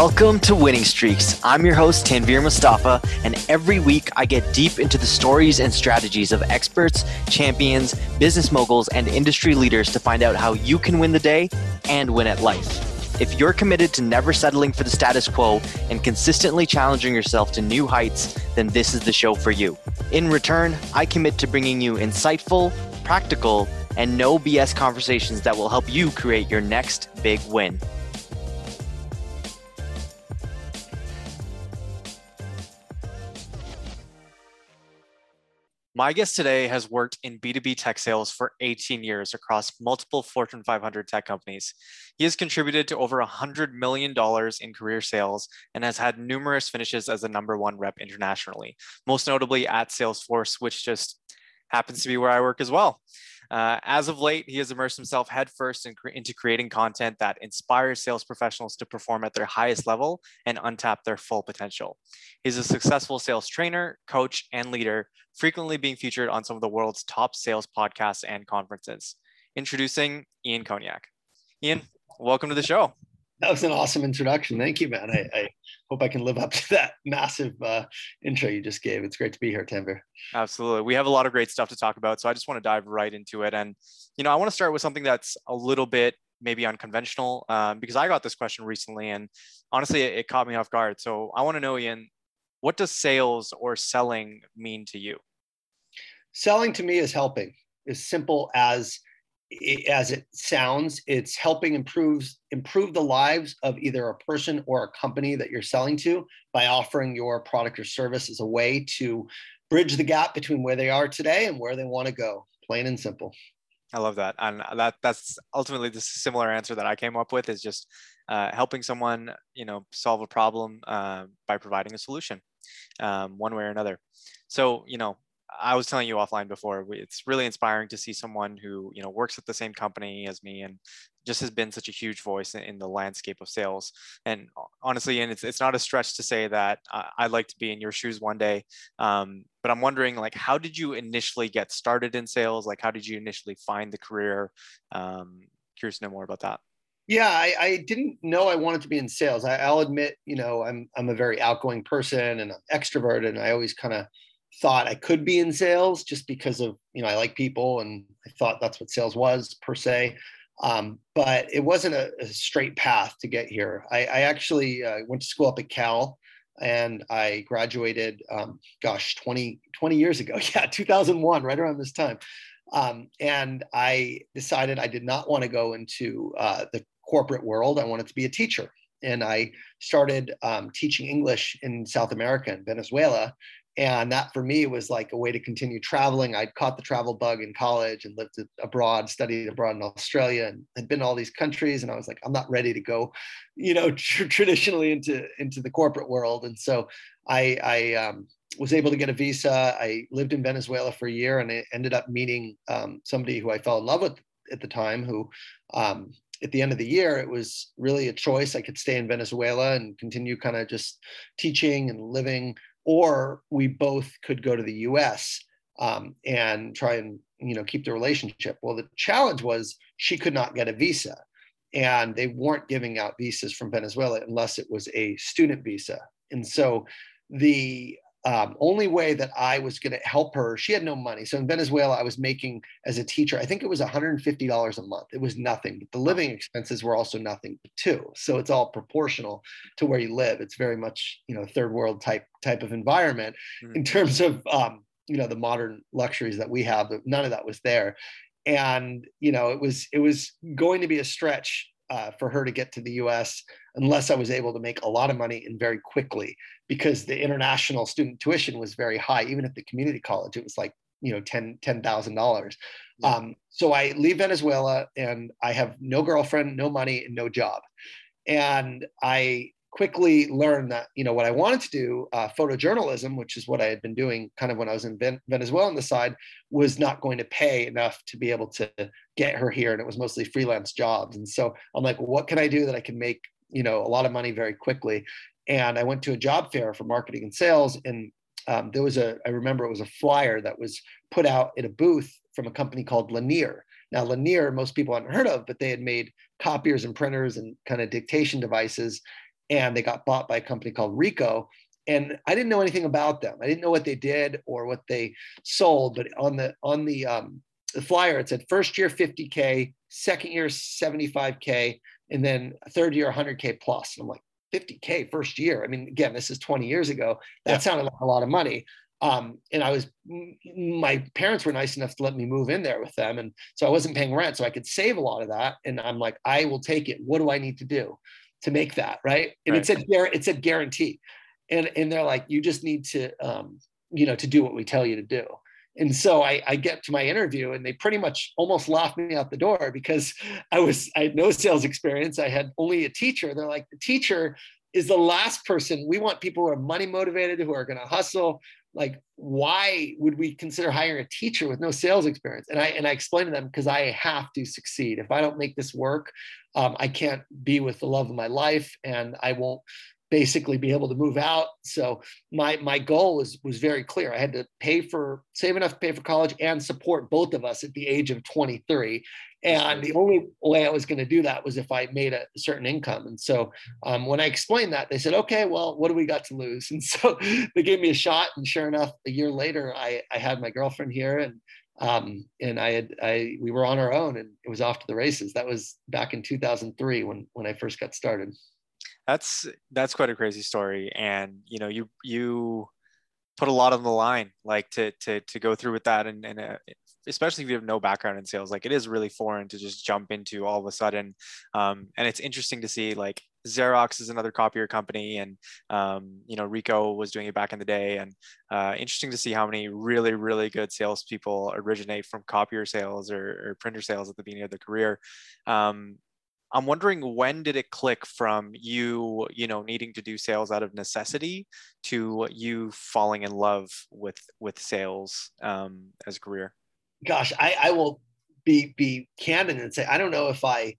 Welcome to Winning Streaks. I'm your host, Tanvir Mustafa, and every week I get deep into the stories and strategies of experts, champions, business moguls, and industry leaders to find out how you can win the day and win at life. If you're committed to never settling for the status quo and consistently challenging yourself to new heights, then this is the show for you. In return, I commit to bringing you insightful, practical, and no BS conversations that will help you create your next big win. My guest today has worked in B2B tech sales for 18 years across multiple Fortune 500 tech companies. He has contributed to over $100 million in career sales and has had numerous finishes as a number one rep internationally, most notably at Salesforce, which just happens to be where I work as well. Uh, as of late, he has immersed himself headfirst in cre- into creating content that inspires sales professionals to perform at their highest level and untap their full potential. He's a successful sales trainer, coach, and leader, frequently being featured on some of the world's top sales podcasts and conferences. Introducing Ian Koniak. Ian, welcome to the show. That was an awesome introduction. Thank you, man. I, I hope I can live up to that massive uh, intro you just gave. It's great to be here, Tanvir. Absolutely. We have a lot of great stuff to talk about. So I just want to dive right into it. And, you know, I want to start with something that's a little bit maybe unconventional um, because I got this question recently and honestly, it, it caught me off guard. So I want to know, Ian, what does sales or selling mean to you? Selling to me is helping, as simple as as it sounds it's helping improve improve the lives of either a person or a company that you're selling to by offering your product or service as a way to bridge the gap between where they are today and where they want to go plain and simple. I love that and that that's ultimately the similar answer that i came up with is just uh, helping someone you know solve a problem uh, by providing a solution um, one way or another. So you know I was telling you offline before, it's really inspiring to see someone who, you know, works at the same company as me and just has been such a huge voice in, the landscape of sales. And honestly, and it's, it's not a stretch to say that I'd like to be in your shoes one day. Um, but I'm wondering, like, how did you initially get started in sales? Like, how did you initially find the career? Um, curious to know more about that. Yeah, I, I, didn't know I wanted to be in sales. I, will admit, you know, I'm I'm a very outgoing person and I'm extroverted, and I always kind of thought I could be in sales just because of, you know, I like people and I thought that's what sales was per se. Um, but it wasn't a, a, straight path to get here. I, I actually uh, went to school up at Cal and I graduated, um, gosh, 20, 20 years ago. Yeah, 2001, right around this time. Um, and I decided I did not want to go into uh, the corporate world. I wanted to be a teacher. And I started um, teaching English in South America and Venezuela and that for me was like a way to continue traveling. I'd caught the travel bug in college and lived abroad studied abroad in australia and had been to all these countries and i was like i'm not ready to go you know tr- traditionally into into the corporate world. And so i i um, was able to get a visa. I lived in venezuela for a year and i ended up meeting um, somebody who i fell in love with at the time who um, at the end of the year, it was really a choice. I could stay in Venezuela and continue kind of just teaching and living or we both could go to the US um, and try and you know keep the relationship. Well, the challenge was she could not get a visa, and they weren't giving out visas from Venezuela unless it was a student visa. And so the um, only way that I was going to help her, she had no money. So in Venezuela, I was making as a teacher, I think it was $150 a month. It was nothing, but the living expenses were also nothing too. So it's all proportional to where you live. It's very much, you know, third world type type of environment mm-hmm. in terms of, um, you know, the modern luxuries that we have. None of that was there, and you know, it was it was going to be a stretch uh, for her to get to the US unless I was able to make a lot of money and very quickly because the international student tuition was very high. Even at the community college, it was like, you know, $10,000. $10, um, so I leave Venezuela and I have no girlfriend, no money, and no job. And I quickly learned that you know what I wanted to do, uh, photojournalism, which is what I had been doing kind of when I was in Ven- Venezuela on the side, was not going to pay enough to be able to get her here, and it was mostly freelance jobs. And so I'm like, what can I do that I can make you know a lot of money very quickly? And I went to a job fair for marketing and sales, and um, there was a I remember it was a flyer that was put out in a booth from a company called Lanier. Now Lanier, most people hadn't heard of, but they had made copiers and printers and kind of dictation devices and they got bought by a company called Ricoh. And I didn't know anything about them. I didn't know what they did or what they sold. But on the on the um, the flyer, it said first year 50k, second year 75k, and then third year 100k plus. And I'm like, 50k first year. I mean, again, this is 20 years ago. That yeah. sounded like a lot of money. Um, and I was, my parents were nice enough to let me move in there with them, and so I wasn't paying rent, so I could save a lot of that. And I'm like, I will take it. What do I need to do to make that right? And right. it said, it said guarantee, and and they're like, you just need to, um, you know, to do what we tell you to do. And so I, I, get to my interview and they pretty much almost laughed me out the door because I was I had no sales experience. I had only a teacher. They're like, the teacher is the last person. We want people who are money motivated, who are going to hustle. Like, why would we consider hiring a teacher with no sales experience? And I and I explained to them because I have to succeed. If I don't make this work, um, I can't be with the love of my life, and I won't basically be able to move out. So my my goal was was very clear. I had to pay for save enough to pay for college and support both of us at the age of 23. And the only way I was going to do that was if I made a certain income. And so um, when I explained that, they said, "Okay, well, what do we got to lose?" And so they gave me a shot. And sure enough, a year later, I I had my girlfriend here, and um, and I had I we were on our own, and it was off to the races. That was back in 2003 when when I first got started that's that's quite a crazy story. And you know you you put a lot on the line like to to to go through with that. And, and uh, especially if you have no background in sales like it is really foreign to just jump into all of a sudden. Um, and it's interesting to see like xerox is another copier company and um, you know ricoh was doing it back in the day. And uh, interesting to see how many really really good salespeople originate from copier sales or, or printer sales at the beginning of their career. Um, I'm wondering when did it click from you, you know, needing to do sales out of necessity to you falling in love with with sales um, as a career? Gosh, I, I will be be candid and say I don't know if I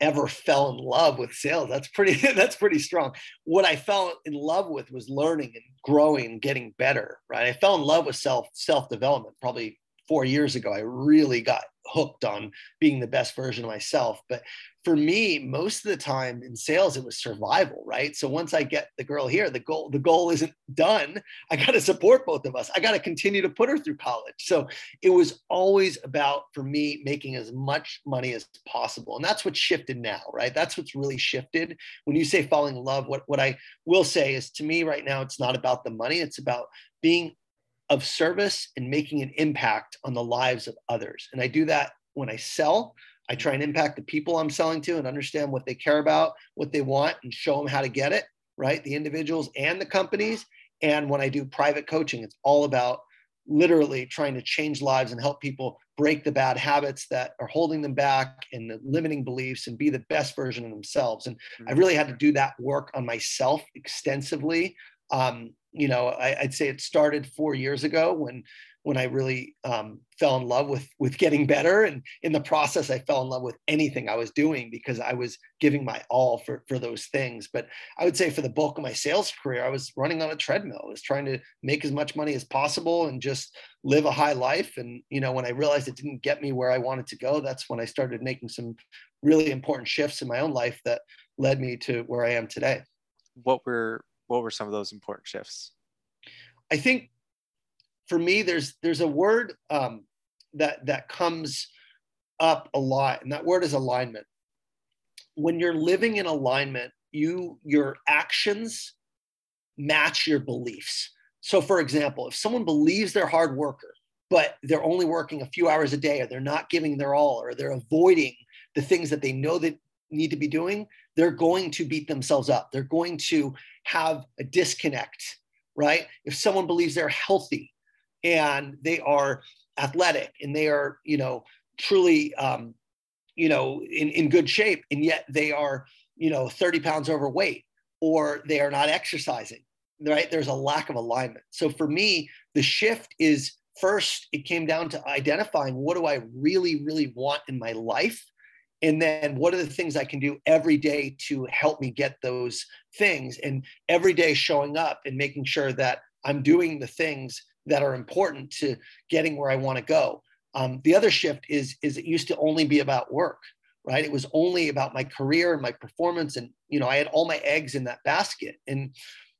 ever fell in love with sales. That's pretty that's pretty strong. What I fell in love with was learning and growing and getting better. Right. I fell in love with self self development probably four years ago. I really got hooked on being the best version of myself. But for me, most of the time in sales, it was survival, right? So once I get the girl here, the goal, the goal isn't done. I got to support both of us. I got to continue to put her through college. So it was always about for me making as much money as possible. And that's what shifted now, right? That's what's really shifted. When you say falling in love, what, what I will say is to me right now, it's not about the money, it's about being of service and making an impact on the lives of others. And I do that when I sell. I try and impact the people I'm selling to and understand what they care about, what they want, and show them how to get it, right? The individuals and the companies. And when I do private coaching, it's all about literally trying to change lives and help people break the bad habits that are holding them back and the limiting beliefs and be the best version of themselves. And mm-hmm. I really had to do that work on myself extensively. Um, you know, I, would say it started four years ago when when I really um, fell in love with with getting better, and in the process, I fell in love with anything I was doing because I was giving my all for for those things. But I would say for the bulk of my sales career, I was running on a treadmill. I was trying to make as much money as possible and just live a high life. And you know, when I realized it didn't get me where I wanted to go, that's when I started making some really important shifts in my own life that led me to where I am today. What were what were some of those important shifts? I think for me, there's there's a word um, that that comes up a lot, and that word is alignment. When you're living in alignment, you your actions match your beliefs. So, for example, if someone believes they're hard worker, but they're only working a few hours a day, or they're not giving their all, or they're avoiding the things that they know that need to be doing, they're going to beat themselves up. They're going to have a disconnect, right? If someone believes they're healthy and they are athletic and they are, you know, truly, um, you know, in, in good shape, and yet they are, you know, 30 pounds overweight or they are not exercising, right? There's a lack of alignment. So for me, the shift is first, it came down to identifying what do I really, really want in my life and then what are the things i can do every day to help me get those things and every day showing up and making sure that i'm doing the things that are important to getting where i want to go um, the other shift is is it used to only be about work right? It was only about my career and my performance. And, you know, I had all my eggs in that basket. And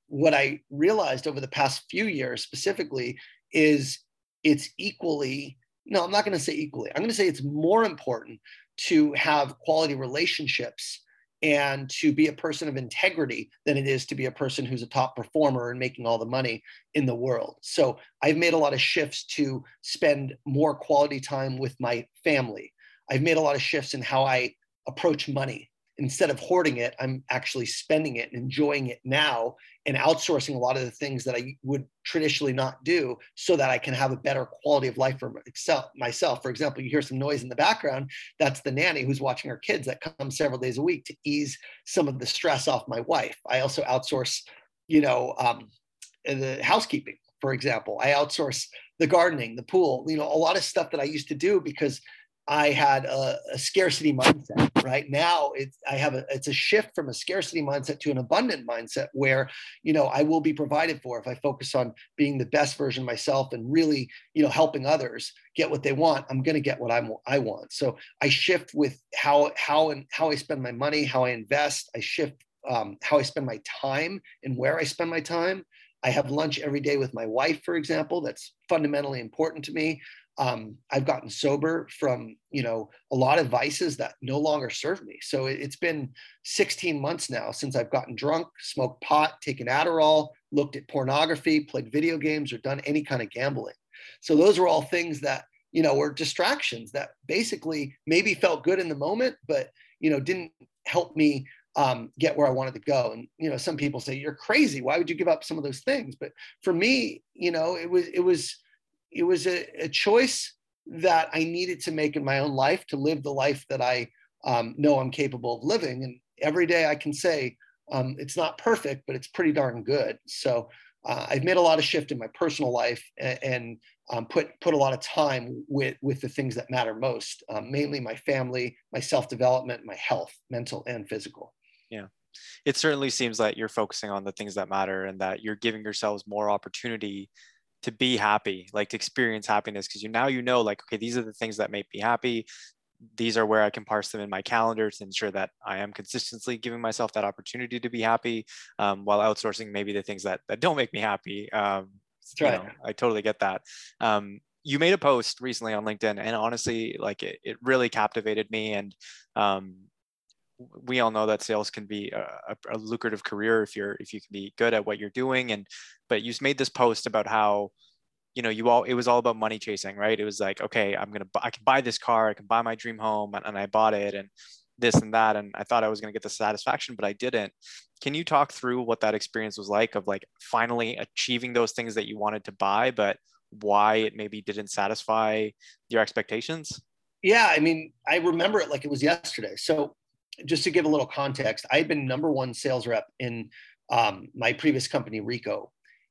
what I realized over the past few years specifically is it's equally, no, I'm not going to say equally. I'm going to say it's more important to have quality relationships and to be a person of integrity than it is to be a person who's a top performer and making all the money in the world. So I've made a lot of shifts to spend more quality time with my family. I've made a lot of shifts in how I approach money instead of hoarding it, I'm actually spending it and enjoying it now and outsourcing a lot of the things that I would traditionally not do so that I can have a better quality of life for myself. For example, you hear some noise in the background. That's the nanny who's watching our kids that comes several days a week to ease some of the stress off my wife. I also outsource, you know, um, the housekeeping, for example. I outsource the gardening, the pool, you know, a lot of stuff that I used to do because I had a, a, scarcity mindset. Right now, it's I have a it's a shift from a scarcity mindset to an abundant mindset where you know I will be provided for if I focus on being the best version myself and really you know helping others get what they want. I'm going to get what I'm I want. So I shift with how how and how I spend my money, how I invest. I shift um, how I spend my time and where I spend my time. I have lunch every day with my wife, for example. That's fundamentally important to me um, I've gotten sober from you know a lot of vices that no longer serve me. So it, has been 16 months now since I've gotten drunk, smoked pot, taken Adderall, looked at pornography, played video games, or done any kind of gambling. So those were all things that you know were distractions that basically maybe felt good in the moment, but you know didn't help me um, get where I wanted to go. And you know, some people say you're crazy. Why would you give up some of those things? But for me, you know, it was it was it was a, a, choice that I needed to make in my own life to live the life that I um, know I'm capable of living. And every day I can say um, it's not perfect, but it's pretty darn good. So uh, I've made a lot of shift in my personal life and, and um, put put a lot of time with with the things that matter most, um, mainly my family, my self development, my health, mental and physical. Yeah it certainly seems that you're focusing on the things that matter and that you're giving yourselves more opportunity to be happy, like to experience happiness, because you now you know, like, okay, these are the things that make me happy. These are where I can parse them in my calendar to ensure that I am consistently giving myself that opportunity to be happy, um, while outsourcing maybe the things that that don't make me happy. Um, right. You know, I totally get that. Um, you made a post recently on LinkedIn, and honestly, like it, it really captivated me. And um, we all know that sales can be a, a, lucrative career if you're if you can be good at what you're doing. And but you made this post about how you know you all it was all about money chasing right? It was like okay i'm gonna i can buy this car i can buy my dream home and, and i bought it and this and that and i thought i was to get the satisfaction but i didn't. Can you talk through what that experience was like of like finally achieving those things that you wanted to buy but why it maybe didn't satisfy your expectations? Yeah i mean i remember it like it was yesterday. So just to give a little context, I had been number one sales rep in um, my previous company, Ricoh.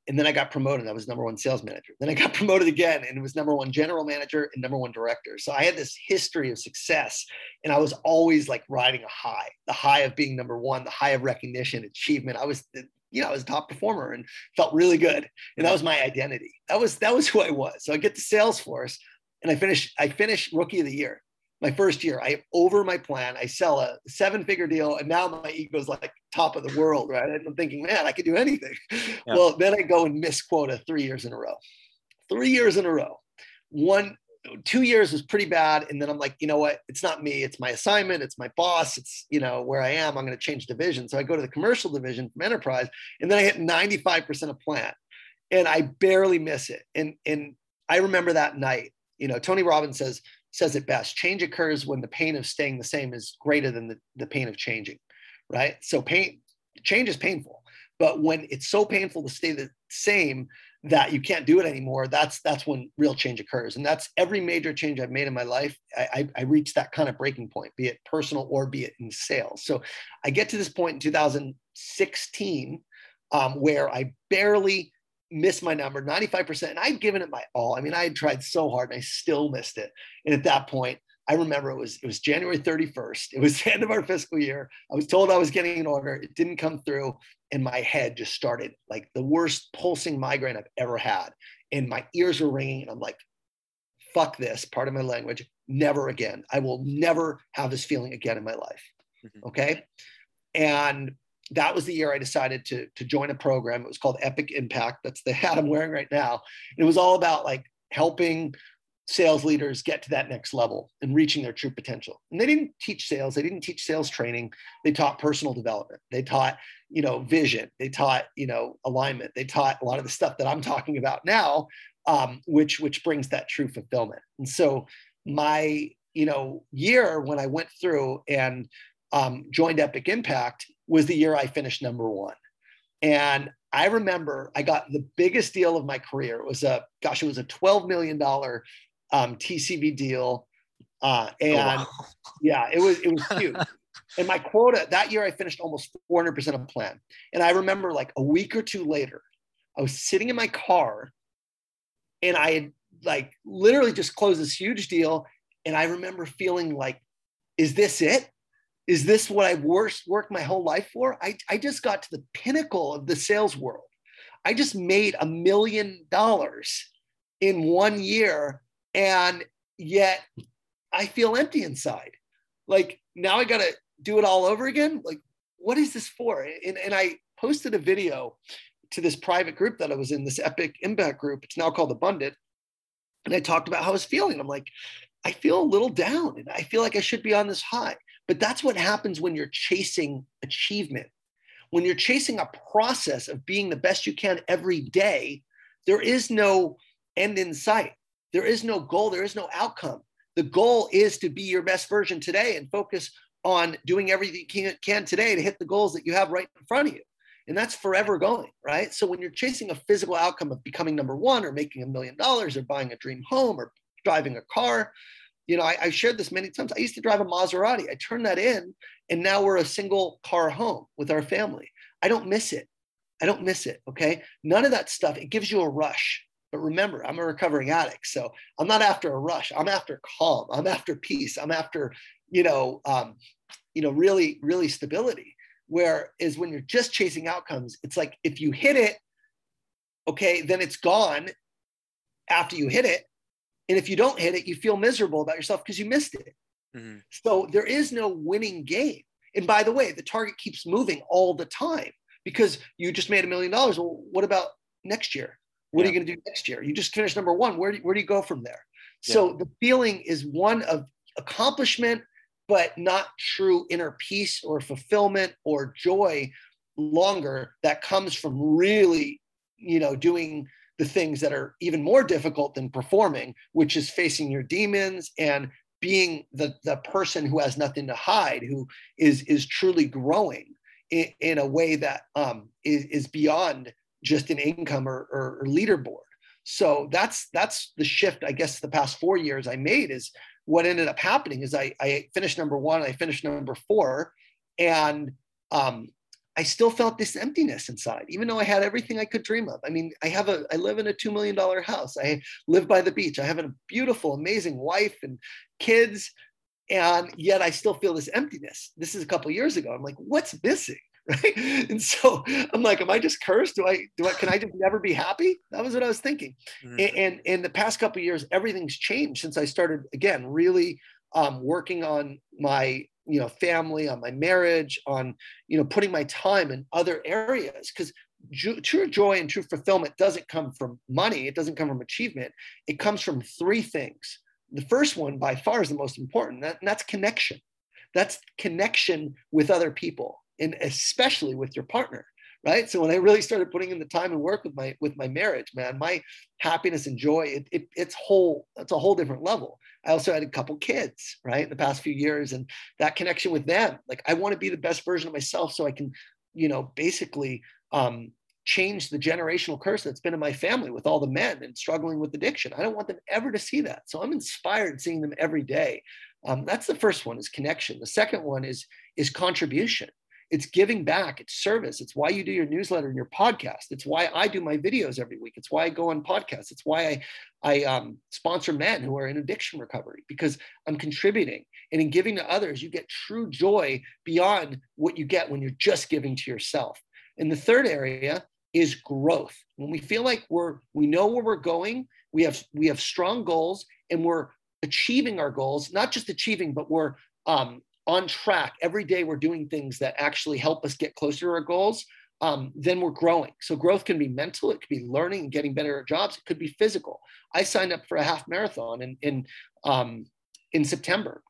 And then I got promoted. I was number one sales manager. Then I got promoted again and it was number one general manager and number one director. So I had this history of success and I was always like riding a high, the high of being number one, the high of recognition, achievement. I was, you know, I was a top performer and felt really good. And that was my identity. That was, that was who I was. So I get to Salesforce and I finish, I finished rookie of the year my first year. I over my plan. I sell a seven figure deal, and now my ego's like top of the world, right? And I'm thinking, man, I could do anything. Yeah. Well, then I go and miss quota three years in a row. Three years in a row. One, two years was pretty bad. And then I'm like, you know what? It's not me. It's my assignment. It's my boss. It's, you know, where I am. I'm going to change division. So I go to the commercial division from enterprise, and then I hit 95% of plan. And I barely miss it. And, and I remember that night, you know, Tony Robbins says, says it best change occurs when the pain of staying the same is greater than the, the pain of changing right? So pain change is painful but when it's so painful to stay the same that you can't do it anymore that's that's when real change occurs. And that's every major change i've made in my life i, I, I that kind of breaking point be it personal or be it in sales. So i get to this point in 2016 um, where i barely missed my number 95% and i'd given it my all i mean i had tried so hard and i still missed it and at that point i remember it was it was january 31st it was the end of our fiscal year i was told i was getting an order it didn't come through and my head just started like the worst pulsing migraine i've ever had and my ears were ringing and i'm like fuck this part of my language never again. I will never have this feeling again in my life. Mm-hmm. Okay. And that was the year I decided to, to join a program. It was called Epic Impact. That's the hat I'm wearing right now. And it was all about like helping sales leaders get to that next level and reaching their true potential. And they didn't teach sales, they didn't teach sales training. They taught personal development. They taught, you know, vision. They taught, you know, alignment. They taught a lot of the stuff that I'm talking about now, um, which which brings that true fulfillment. And so my, you know, year when I went through and um, joined Epic Impact was the year I finished number one. And I remember I got the biggest deal of my career. It was a gosh, it was a $12 million um, TCV deal. Uh, and oh, wow. yeah, it was it was huge. and my quota that year, I finished almost 400% of plan. And I remember like a week or two later, I was sitting in my car, and I had like literally just closed this huge deal. And I remember feeling like, is this it? Is this what I've worked, my whole life for? I, I just got to the pinnacle of the sales world. I just made a million dollars in one year and yet I feel empty inside. Like now I got to do it all over again. Like, what is this for? And, and I posted a video to this private group that I was in, this epic impact group. It's now called Abundant. And I talked about how I was feeling. I'm like, I feel a little down and I feel like I should be on this high. But that's what happens when you're chasing achievement. When you're chasing a process of being the best you can every day, there is no end in sight. There is no goal, there is no outcome. The goal is to be your best version today and focus on doing everything you can, today to hit the goals that you have right in front of you. And that's forever going, right? So when you're chasing a physical outcome of becoming number one or making a million dollars or buying a dream home or driving a car, you know, I, I, shared this many times. I used to drive a Maserati. I turned that in, and now we're a single car home with our family. I don't miss it. I don't miss it. Okay. None of that stuff. It gives you a rush. But remember, I'm a recovering addict. So I'm not after a rush. I'm after calm. I'm after peace. I'm after, you know, um, you know, really, really stability. Whereas when you're just chasing outcomes, it's like if you hit it, okay, then it's gone after you hit it. And if you don't hit it, you feel miserable about yourself because you missed it. Mm-hmm. So there is no winning game. And by the way, the target keeps moving all the time because you just made a million dollars. Well, what about next year? What yeah. are you going to do next year? You just finished number one. Where do, where do you go from there? Yeah. So the feeling is one of accomplishment, but not true inner peace or fulfillment or joy longer that comes from really, you know, doing the things that are even more difficult than performing, which is facing your demons and being the, the person who has nothing to hide, who is is truly growing in, in a way that um, is, is beyond just an income or, or, or leaderboard. So that's that's the shift, I guess, the past four years I made is what ended up happening is I, I finished number one, I finished number four, and um, I still felt this emptiness inside, even though I had everything I could dream of. I mean, I have a, I live in a $2 million house. I live by the beach. I have a beautiful, amazing wife and kids. And yet I still feel this emptiness. This is a couple years ago. I'm like, what's missing? right and so i'm like am i just cursed do i do i can i just never be happy that was what i was thinking mm-hmm. and, and in the past couple years everything's changed since i started again really um, working on my you know family on my marriage on you know putting my time in other areas. Because true joy and true fulfillment doesn't come from money. It doesn't come from achievement. It comes from three things. The first one by far is the most important that, that's connection. That's connection with other people and especially with your partner right? So when i really started putting in the time and work with my with my marriage man my happiness and joy it, it, it's whole it's a whole different level. I also had a couple kids right in the past few years and that connection with them like i want to be the best version of myself so i can you know basically um, change the generational curse that's been in my family with all the men and struggling with addiction. I don't want them ever to see that. So i'm inspired seeing them every day. Um, that's the first one is connection. The second one is is contribution it's giving back, it's service. It's why you do your newsletter and your podcast. It's why I do my videos every week. It's why I go on podcasts. It's why I, I um, sponsor men who are in addiction recovery because I'm contributing. And in giving to others, you get true joy beyond what you get when you're just giving to yourself. And the third area is growth. When we feel like we're we know where we're going, we have we have strong goals and we're achieving our goals, not just achieving, but we're um, on track. Every day we're doing things that actually help us get closer to our goals. Um, then we're growing. So growth can be mental, it could be learning and getting better at jobs, it could be physical. I signed up for a half marathon in in um, in September.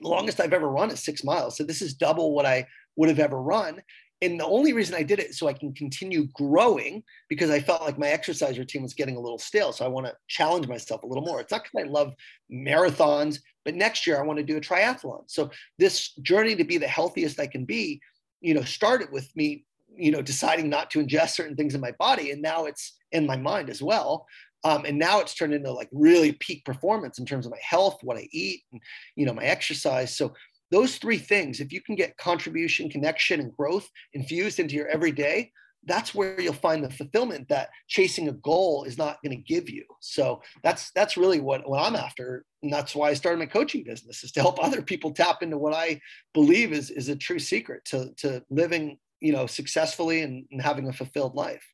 The longest I've ever run is six miles. So this is double what I would have ever run. And the only reason I did it so I can continue growing because I felt like my exercise routine was getting a little stale. So I want to challenge myself a little more. It's not because I love marathons, but next year I want to do a triathlon. So this journey to be the healthiest I can be, you know, started with me, you know, deciding not to ingest certain things in my body. And now it's in my mind as well. Um, and now it's turned into like really peak performance in terms of my health, what I eat, and you know, my exercise. So those three things, if you can get contribution, connection, and growth infused into your everyday, that's where you'll find the fulfillment that chasing a goal is not going to give you. So that's that's really what, what I'm after. And that's why I started my coaching business is to help other people tap into what I believe is, is a true secret to, to living, you know, successfully and, and having a fulfilled life.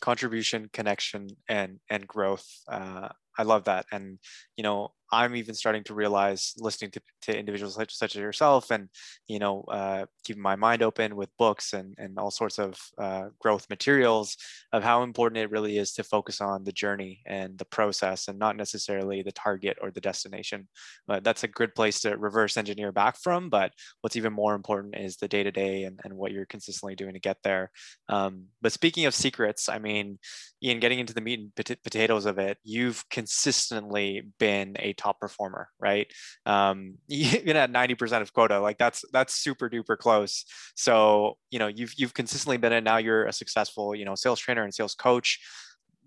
Contribution, connection, and and growth. Uh, I love that. And you know, I'm even starting to realize listening to, to individuals such, such as yourself and, you know, uh, keeping my mind open with books and, and all sorts of uh, growth materials of how important it really is to focus on the journey and the process and not necessarily the target or the destination. But that's a good place to reverse engineer back from. But what's even more important is the day to day and what you're consistently doing to get there. Um, but speaking of secrets, I mean, Ian, getting into the meat and pot- potatoes of it, you've consistently been a top performer, right? Um, even at 90% of quota, like that's that's super duper close. So, you know, you've you've consistently been it. Now you're a successful, you know, sales trainer and sales coach.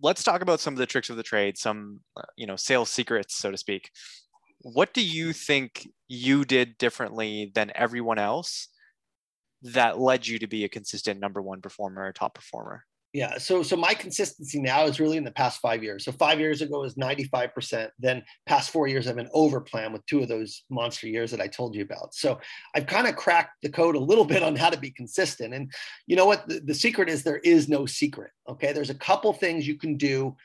Let's talk about some of the tricks of the trade, some uh, you know, sales secrets, so to speak. What do you think you did differently than everyone else that led you to be a consistent number one performer or top performer? Yeah. So so my consistency now is really in the past five years. So five years ago was 95%. Then past four years, I've been over plan with two of those monster years that I told you about. So I've kind of cracked the code a little bit on how to be consistent. And you know what? The, the secret is there is no secret. Okay. There's a couple things you can do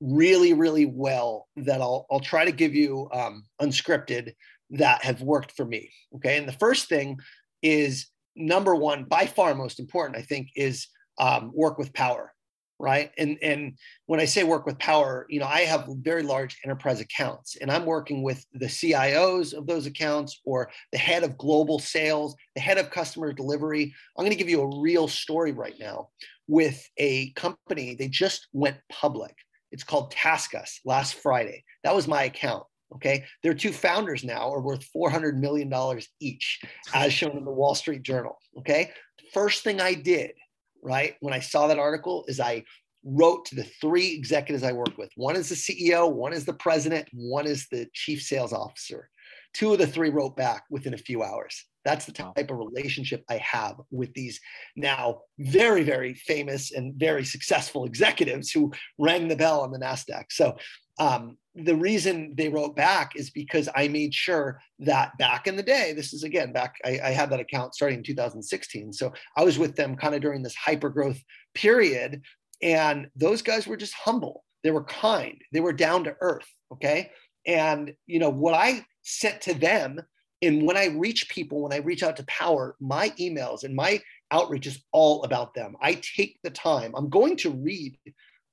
really, really well that I'll I'll try to give you um, unscripted that have worked for me. Okay. And the first thing is number one, by far most important, I think, is um, work with power right? And and when i say work with power you know i have very large enterprise accounts and i'm working with the cios of those accounts or the head of global sales the head of customer delivery. I'm going to give you a real story right now with a company. They just went public. It's called taskus last friday. That was my account okay? Their two founders now are worth 400 million dollars each as shown in the wall street journal okay? First thing i did right? When I saw that article, is I wrote to the three executives I work with. One is the CEO, one is the president, one is the chief sales officer. Two of the three wrote back within a few hours. That's the type of relationship I have with these now very, very famous and very successful executives who rang the bell on the NASDAQ. So um, the reason they wrote back is because I made sure that back in the day, this is again back, I, I had that account starting in 2016. So I was with them kind of during this hyper growth period. And those guys were just humble. They were kind. They were down to earth. Okay. And, you know, what I sent to them, and when I reach people, when I reach out to power, my emails and my outreach is all about them. I take the time. I'm going to read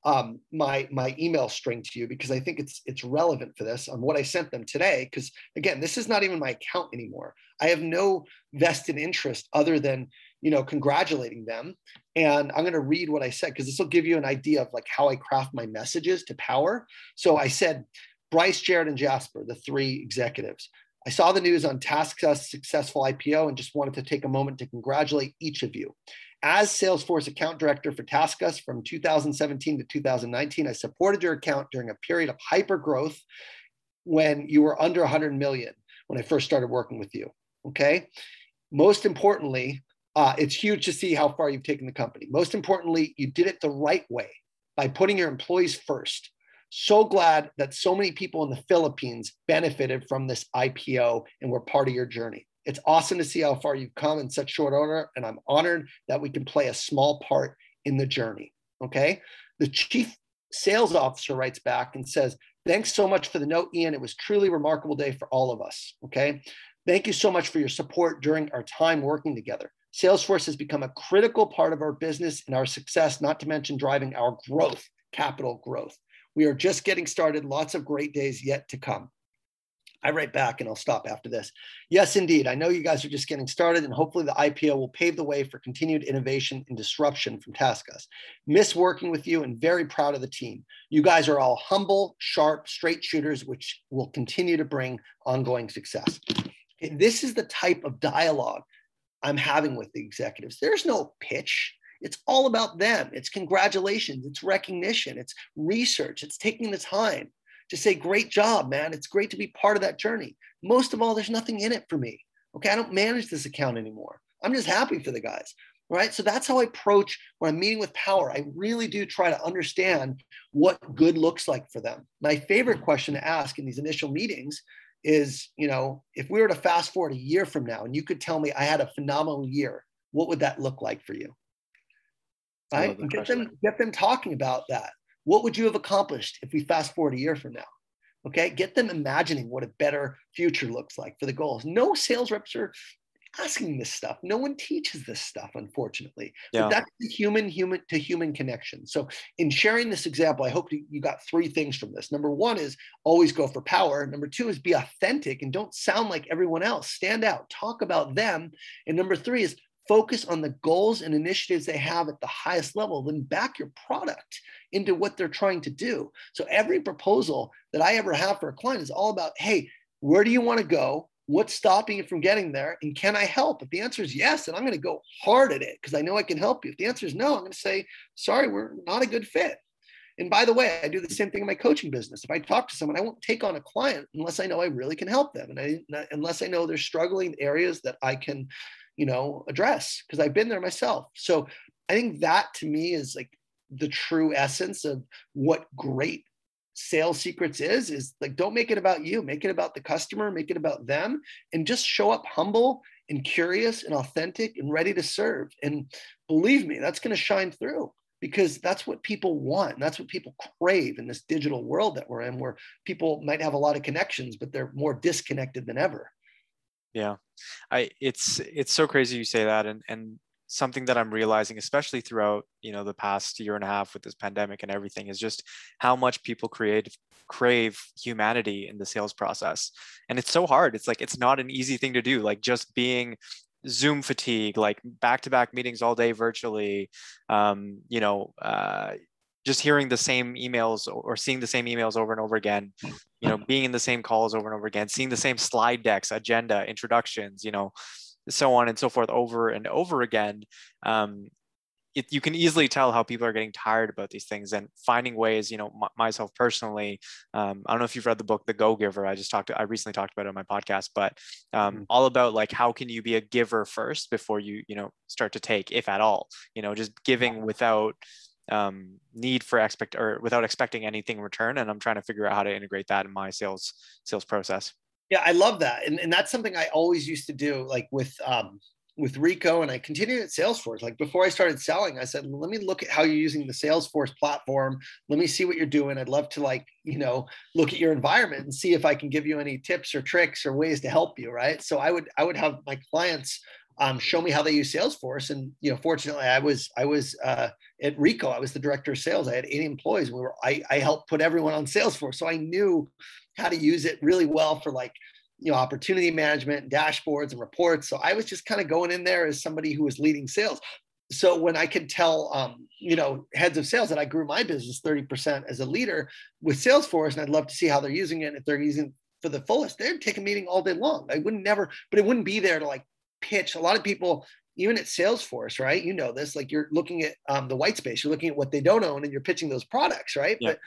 um, my my email string to you because I think it's it's relevant for this on what I sent them today. Because again, this is not even my account anymore. I have no vested interest other than you know congratulating them. And I'm going to read what I said because this will give you an idea of like how I craft my messages to power. So I said, Bryce, Jared, and Jasper, the three executives. I saw the news on TaskUs successful IPO and just wanted to take a moment to congratulate each of you. As Salesforce account director for TaskUs from 2017 to 2019, I supported your account during a period of hyper growth when you were under 100 million when I first started working with you. Okay. Most importantly, uh, it's huge to see how far you've taken the company. Most importantly, you did it the right way by putting your employees first. So glad that so many people in the Philippines benefited from this IPO and were part of your journey. It's awesome to see how far you've come in such short order, and I'm honored that we can play a small part in the journey. Okay. The chief sales officer writes back and says, Thanks so much for the note, Ian. It was truly remarkable day for all of us. Okay. Thank you so much for your support during our time working together. Salesforce has become a critical part of our business and our success, not to mention driving our growth, capital growth. We are just getting started. Lots of great days yet to come. I write back and I'll stop after this. Yes, indeed. I know you guys are just getting started, and hopefully the IPO will pave the way for continued innovation and disruption from TaskUs. Miss working with you and very proud of the team. You guys are all humble, sharp, straight shooters, which will continue to bring ongoing success. This is the type of dialogue I'm having with the executives. There's no pitch. It's all about them. It's congratulations, it's recognition, it's research, it's taking the time to say, great job, man. It's great to be part of that journey. Most of all, there's nothing in it for me. Okay. I don't manage this account anymore. I'm just happy for the guys. Right. So that's how I approach when I'm meeting with power. I really do try to understand what good looks like for them. My favorite question to ask in these initial meetings is, you know, if we were to fast forward a year from now and you could tell me I had a phenomenal year, what would that look like for you? Right. Get them get them talking about that. What would you have accomplished if we fast forward a year from now? Okay, get them imagining what a better future looks like for the goals. No sales reps are asking this stuff. No one teaches this stuff, unfortunately. Yeah. But that's the human, human to human connection. So, in sharing this example, I hope you got three things from this. Number one is always go for power. Number two is be authentic and don't sound like everyone else. Stand out, talk about them. And number three is focus on the goals and initiatives they have at the highest level, then back your product into what they're trying to do. So every proposal that I ever have for a client is all about, hey, where do you want to go? What's stopping you from getting there? And can I help? If the answer is yes, then I'm going to go hard at it because I know I can help you. If the answer is no, I'm going to say, sorry, we're not a good fit. And by the way, I do the same thing in my coaching business. If I talk to someone, I won't take on a client unless I know I really can help them. And I, unless I know they're struggling areas that I can you know, address because I've been there myself. So I think that to me is like the true essence of what great sales secrets is is like don't make it about you. Make it about the customer make it about them and just show up humble and curious and authentic and ready to serve. And believe me that's going to shine through because that's what people want and that's what people crave in this digital world that we're in where people might have a lot of connections but they're more disconnected than ever yeah. I it's it's so crazy you say that and and something that i'm realizing especially throughout you know the past year and a half with this pandemic and everything is just how much people create crave humanity in the sales process. And it's so hard. It's like it's not an easy thing to do. Like just being zoom fatigue like back-to-back meetings all day virtually um, you know uh, just hearing the same emails or seeing the same emails over and over again you know being in the same calls over and over again seeing the same slide decks agenda introductions you know so on and so forth over and over again um, it, you can easily tell how people are getting tired about these things and finding ways you know m- myself personally um, i don't know if you've read the book the go giver i just talked to, i recently talked about it on my podcast but um, mm-hmm. all about like how can you be a giver first before you you know start to take if at all you know just giving without um, need for expect or without expecting anything in return. And I'm trying to figure out how to integrate that in my sales sales process. Yeah, I love that, and and that's something I always used to do, like with um, with Ricoh, and I continued at Salesforce. Like before I started selling, I said, let me look at how you're using the Salesforce platform. Let me see what you're doing. I'd love to like you know look at your environment and see if I can give you any tips or tricks or ways to help you. Right. So I would I would have my clients um, show me how they use Salesforce. And you know, fortunately, I was I was uh, at Ricoh. I was the director of sales. I had 80 employees. We were I, I helped put everyone on Salesforce, so I knew how to use it really well for like you know opportunity management, and dashboards, and reports. So I was just kind of going in there as somebody who was leading sales. So when I could tell, um, you know, heads of sales that I grew my business 30% as a leader with Salesforce, and I'd love to see how they're using it. If they're using for the fullest, they'd take a meeting all day long. I wouldn't never, but it wouldn't be there to like pitch. A lot of people, even at Salesforce, right? You know this, like you're looking at um, the white space, you're looking at what they don't own and you're pitching those products, right? Yeah. But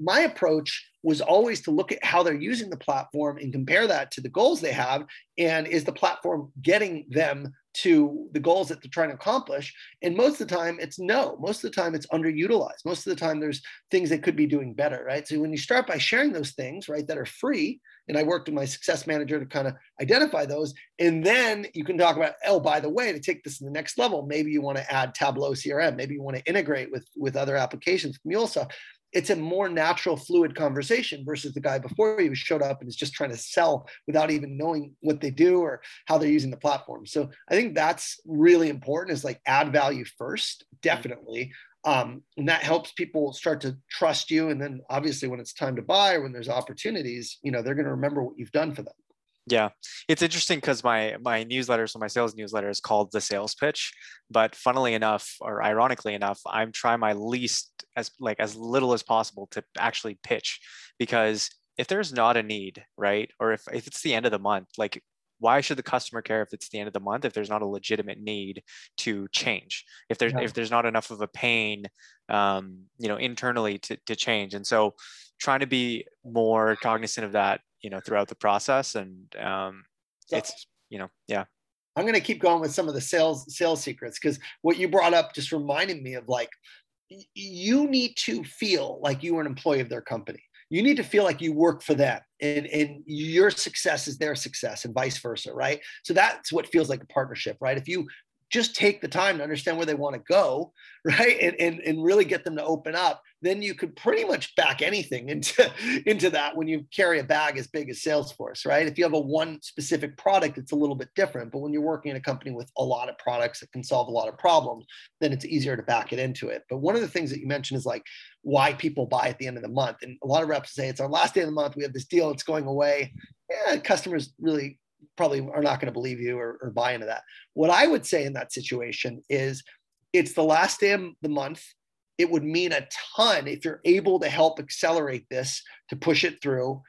my approach was always to look at how they're using the platform and compare that to the goals they have. And is the platform getting them to the goals that they're trying to accomplish? And most of the time, it's no. Most of the time, it's underutilized. Most of the time, there's things they could be doing better, right? So when you start by sharing those things, right, that are free, and I worked with my success manager to kind of identify those. And then you can talk about, oh, by the way, to take this to the next level, maybe you want to add Tableau CRM, maybe you want to integrate with with other applications, MuleSoft. it's a more natural, fluid conversation versus the guy before you showed up and is just trying to sell without even knowing what they do or how they're using the platform. So I think that's really important is like add value first, mm-hmm. definitely. Um, and that helps people start to trust you. And then obviously when it's time to buy when there's opportunities, you know, they're going to remember what you've done for them. Yeah, it's interesting because my my newsletter, so my sales newsletter is called the sales pitch. But funnily enough, or ironically enough, I'm trying my least as like as little as possible to actually pitch because if there's not a need, right, or if, if it's the end of the month, like why should the customer care if it's the end of the month if there's not a legitimate need to change? If there's yeah. if there's not enough of a pain um, you know internally to, to change. And so trying to be more cognizant of that you know throughout the process and um, so, it's you know yeah. I'm going to keep going with some of the sales sales secrets because what you brought up just reminded me of like you need to feel like you are an employee of their company you need to feel like you work for them and, and your success is their success and vice versa right? So that's what feels like a partnership right? If you just take the time to understand where they want to go, right? And, and, and really get them to open up, then you could pretty much back anything into, into that when you carry a bag as big as Salesforce, right? If you have a one specific product, it's a little bit different. But when you're working in a company with a lot of products that can solve a lot of problems, then it's easier to back it into it. But one of the things that you mentioned is like why people buy at the end of the month. And a lot of reps say it's our last day of the month, we have this deal, it's going away. Yeah, customers really probably are not going to believe you or, or buy into that. What I would say in that situation is it's the last day of the month. It would mean a ton if you're able to help accelerate this to push it through.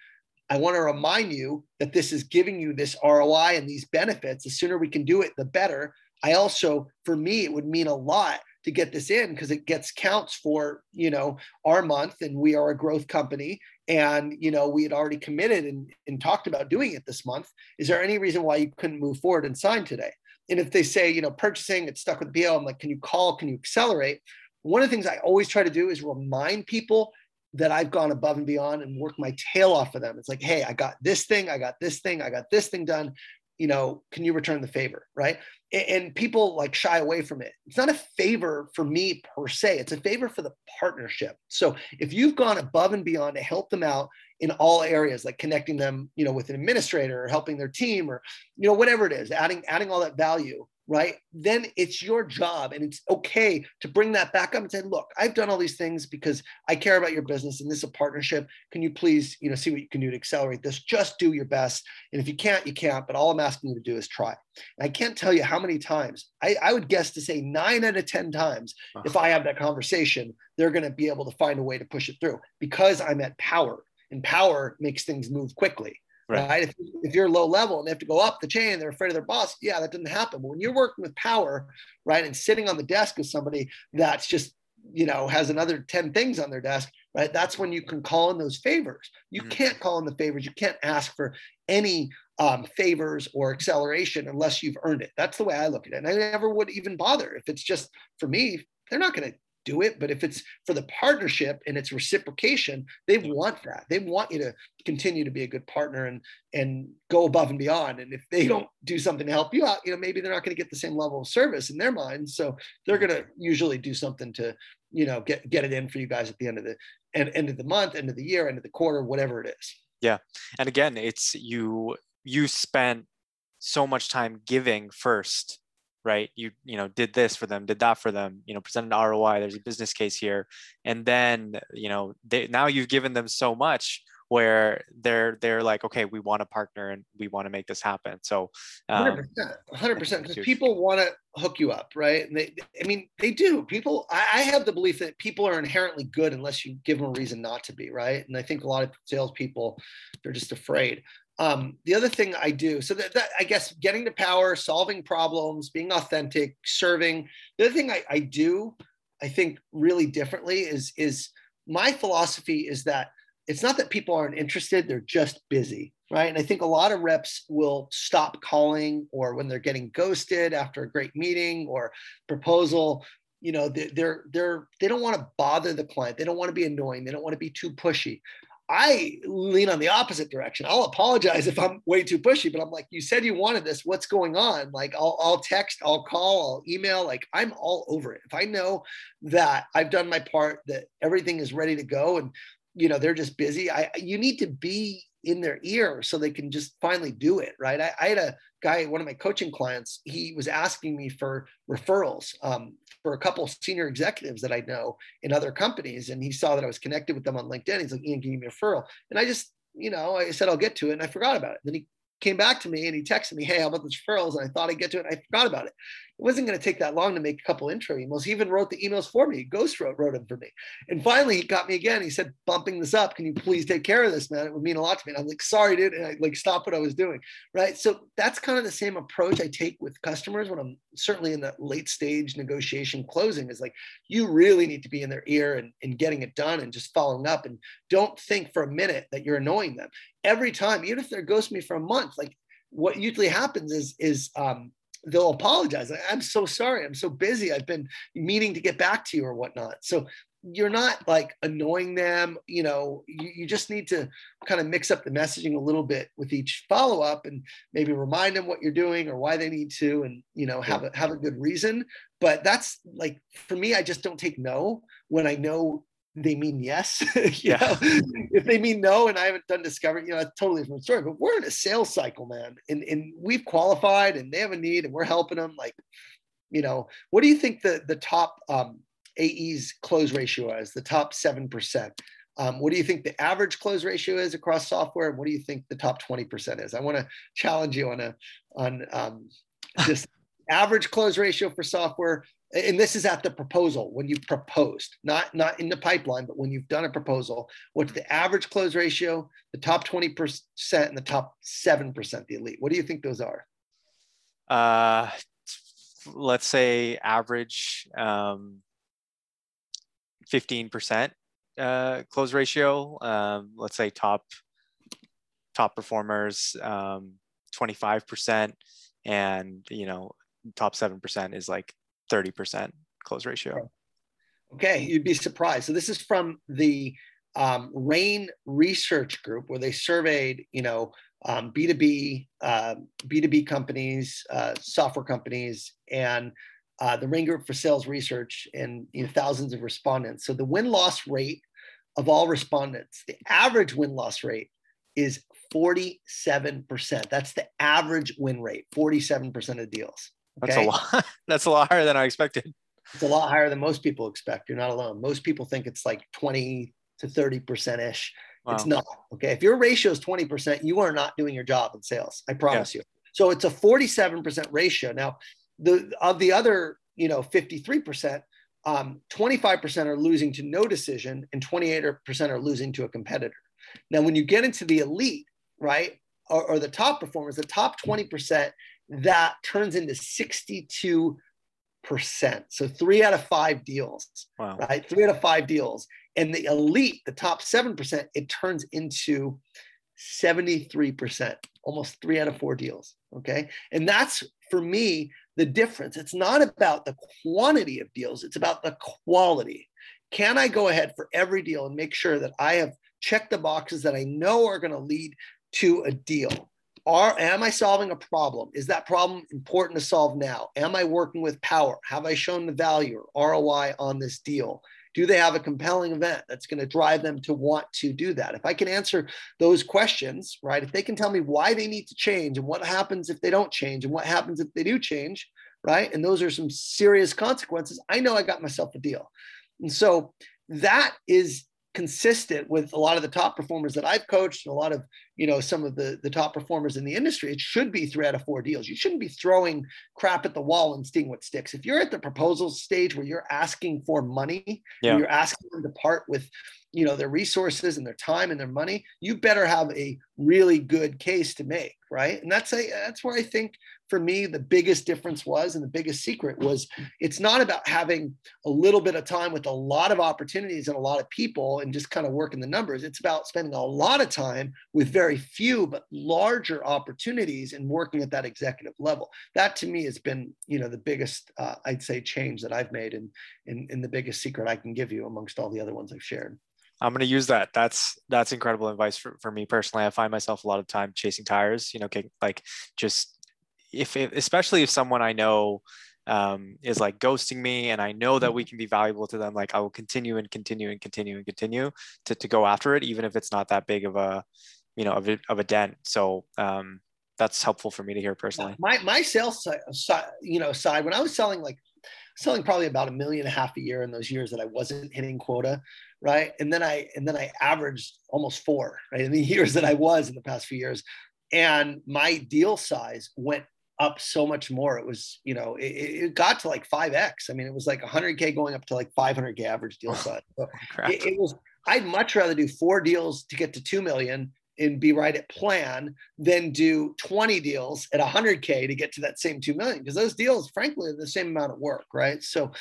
I want to remind you that this is giving you this ROI and these benefits. The sooner we can do it, the better. I also, for me, it would mean a lot to get this in because it gets counts for you know our month and we are a growth company and you know we had already committed and, and talked about doing it this month. Is there any reason why you couldn't move forward and sign today? And if they say you know purchasing it's stuck with the PO, I'm like can you call? Can you accelerate? One of the things I always try to do is remind people that I've gone above and beyond and worked my tail off for them. It's like, hey, I got this thing, I got this thing, I got this thing done you know, can you return the favor? Right. And, people like shy away from it. It's not a favor for me per se, it's a favor for the partnership. So if you've gone above and beyond to help them out in all areas, like connecting them, you know, with an administrator or helping their team or, you know, whatever it is, adding, adding all that value, right? Then it's your job and it's okay to bring that back up and say, look, I've done all these things because I care about your business and this is a partnership. Can you please, you know, see what you can do to accelerate this? Just do your best. And if you can't, you can't. But all I'm asking you to do is try. And I can't tell you how many times I, I would guess to say nine out of 10 times, uh-huh. if I have that conversation, they're going to be able to find a way to push it through because I'm at power and power makes things move quickly right? right? If, if, you're low level and they have to go up the chain, they're afraid of their boss. Yeah, that doesn't happen. But when you're working with power, right, and sitting on the desk with somebody that's just you know has another 10 things on their desk right that's when you can call in those favors you mm-hmm. can't call in the favors you can't ask for any um, favors or acceleration unless you've earned it that's the way i look at it and i never would even bother if it's just for me they're not going to do it. But if it's for the partnership and it's reciprocation, they want that. They want you to continue to be a good partner and and go above and beyond. And if they don't do something to help you out, you know, maybe they're not going to get the same level of service in their minds. So they're going to usually do something to, you know, get get it in for you guys at the end of the end, end of the month, end of the year, end of the quarter, whatever it is. Yeah. And again, it's you you spent so much time giving first right? You you know did this for them did that for them you know presented an roi there's a business case here. And then you know they, now you've given them so much where they're they're like okay we want to partner and we want to make this happen. So um, 100% 100% because people want to hook you up right? And they i mean they do. People I, I have the belief that people are inherently good unless you give them a reason not to be right? And i think a lot of salespeople they're just afraid um, the other thing I do, so that, that, I guess getting to power, solving problems, being authentic, serving. The other thing I, I do, I think really differently is is my philosophy is that it's not that people aren't interested; they're just busy, right? And I think a lot of reps will stop calling, or when they're getting ghosted after a great meeting or proposal, you know, they're they're, they're they don't want to bother the client. They don't want to be annoying. They don't want to be too pushy. I lean on the opposite direction. I'll apologize if I'm way too pushy, but I'm like, you said you wanted this. What's going on? Like, I'll, I'll text, I'll call, I'll email. Like, I'm all over it. If I know that I've done my part, that everything is ready to go, and you know they're just busy, I you need to be in their ear so they can just finally do it. Right? I, I had a guy, one of my coaching clients, he was asking me for referrals um, for a couple senior executives that I know in other companies. And he saw that I was connected with them on LinkedIn. He's like, Ian, give me a referral? And I just, you know, I said, I'll get to it. And I forgot about it. Then he came back to me and he texted me, Hey, how about the referrals? And I thought I'd get to it. I forgot about it it wasn't going to take that long to make a couple intro emails. He even wrote the emails for me. Ghost wrote, wrote them for me. And finally, he got me again. He said, bumping this up. Can you please take care of this, man? It would mean a lot to me. And I'm like, sorry, dude. And I like stop what I was doing. Right. So that's kind of the same approach I take with customers when I'm certainly in that late stage negotiation closing is like, you really need to be in their ear and, and getting it done and just following up. And don't think for a minute that you're annoying them. Every time, even if they're ghosting me for a month, like what usually happens is, is, um, they'll apologize. I'm so sorry. I'm so busy. I've been meaning to get back to you or whatnot. So you're not like annoying them. You know, you, you just need to kind of mix up the messaging a little bit with each follow up and maybe remind them what you're doing or why they need to, and you know, have a have a good reason. But that's like for me, I just don't take no when I know they mean yes. yeah. if they mean no and I haven't done discovery, you know, that's totally different story. But we're in a sales cycle, man. And and we've qualified and they have a need and we're helping them. Like, you know, what do you think the the top um AE's close ratio is, the top seven percent? Um, what do you think the average close ratio is across software? And what do you think the top 20% is? I want to challenge you on a on um, just average close ratio for software and this is at the proposal when you've proposed not not in the pipeline but when you've done a proposal what's the average close ratio the top 20% and the top 7% the elite? What do you think those are? Uh let's say average um 15% uh close ratio um let's say top top performers um 25% and you know top 7% is like 30% close ratio. Okay, you'd be surprised. So this is from the um, RAIN Research Group, where they surveyed, you know, um, B2B, uh, B2B companies, uh, software companies, and uh, the RAIN Group for Sales Research, and you know, thousands of respondents. So the win loss rate of all respondents, the average win loss rate is 47%. That's the average win rate, 47% of deals. Okay? That's a lot. That's a lot higher than I expected. It's a lot higher than most people expect. You're not alone. Most people think it's like 20 to 30% ish. Wow. It's not. Okay. If your ratio is 20%, you are not doing your job in sales. I promise yeah. you. So it's a 47% ratio. Now, the of the other, you know, 53%, um, 25% are losing to no decision and 28% are losing to a competitor. Now, when you get into the elite, right, or, or the top performers, the top 20%, that turns into 62%. So three out of five deals, wow. right? Three out of five deals. And the elite, the top 7%, it turns into 73%, almost three out of four deals. Okay. And that's for me the difference. It's not about the quantity of deals, it's about the quality. Can I go ahead for every deal and make sure that I have checked the boxes that I know are going to lead to a deal? Are am i solving a problem? Is that problem important to solve now? Am i working with power? Have i shown the value or roi on this deal? Do they have a compelling event that's going to drive them to want to do that? If i can answer those questions right if they can tell me why they need to change and what happens if they don't change and what happens if they do change right and those are some serious consequences i know i got myself a deal. And so that is consistent with a lot of the top performers that I've coached and a lot of you know some of the the top performers in the industry it should be three out of four deals. You shouldn't be throwing crap at the wall and seeing what sticks. If you're at the proposal stage where you're asking for money yeah. you're asking them to part with you know their resources and their time and their money you better have a really good case to make right? And that's a that's where i think for me the biggest difference was and the biggest secret was it's not about having a little bit of time with a lot of opportunities and a lot of people and just kind of working the numbers it's about spending a lot of time with very few but larger opportunities and working at that executive level that to me has been you know the biggest uh, i'd say change that i've made and, and the biggest secret i can give you amongst all the other ones i've shared I'm going to use that. That's that's incredible advice for, for me personally. I find myself a lot of time chasing tires, you know, like just if, if especially if someone I know um, is like ghosting me and I know that we can be valuable to them, like I will continue and continue and continue and continue to, to go after it, even if it's not that big of a, you know, of a, of a dent. So um, that's helpful for me to hear personally. My, my sales side, you know, side, when I was selling like selling probably about a million and a half a year in those years that I wasn't hitting quota, right? And then I and then I averaged almost four, right? In the years that I was in the past few years. And my deal size went up so much more. It was, you know, it, it got to like 5x. I mean, it was like 100K going up to like 500K average deal oh, size. So it, it was, I'd much rather do four deals to get to 2 million and be right at plan than do 20 deals at 100K to get to that same 2 million. Because those deals, frankly, are the same amount of work, right? So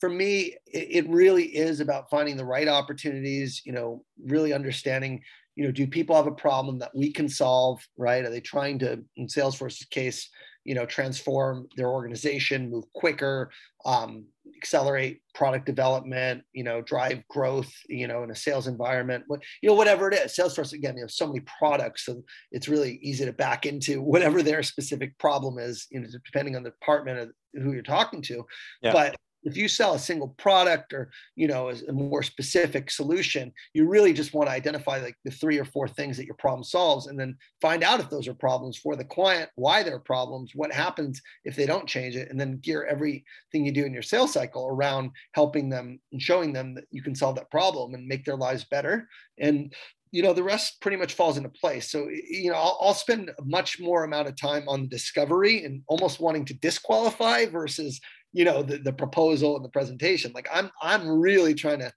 for me, it, really is about finding the right opportunities, you know, really understanding, you know, do people have a problem that we can solve, right? Are they trying to, in Salesforce's case, you know, transform their organization, move quicker, um, accelerate product development, you know, drive growth, you know, in a sales environment, what, you know, whatever it is. Salesforce, again, you have so many products, so it's really easy to back into whatever their specific problem is, you know, depending on the department of who you're talking to. Yeah. But if you sell a single product or you know a more specific solution you really just want to identify like the three or four things that your problem solves and then find out if those are problems for the client why they're problems what happens if they don't change it and then gear everything you do in your sales cycle around helping them and showing them that you can solve that problem and make their lives better. And you know the rest pretty much falls into place. So you know I'll, I'll, spend a much more amount of time on discovery and almost wanting to disqualify versus you know the, the proposal and the presentation. Like i'm i'm really trying to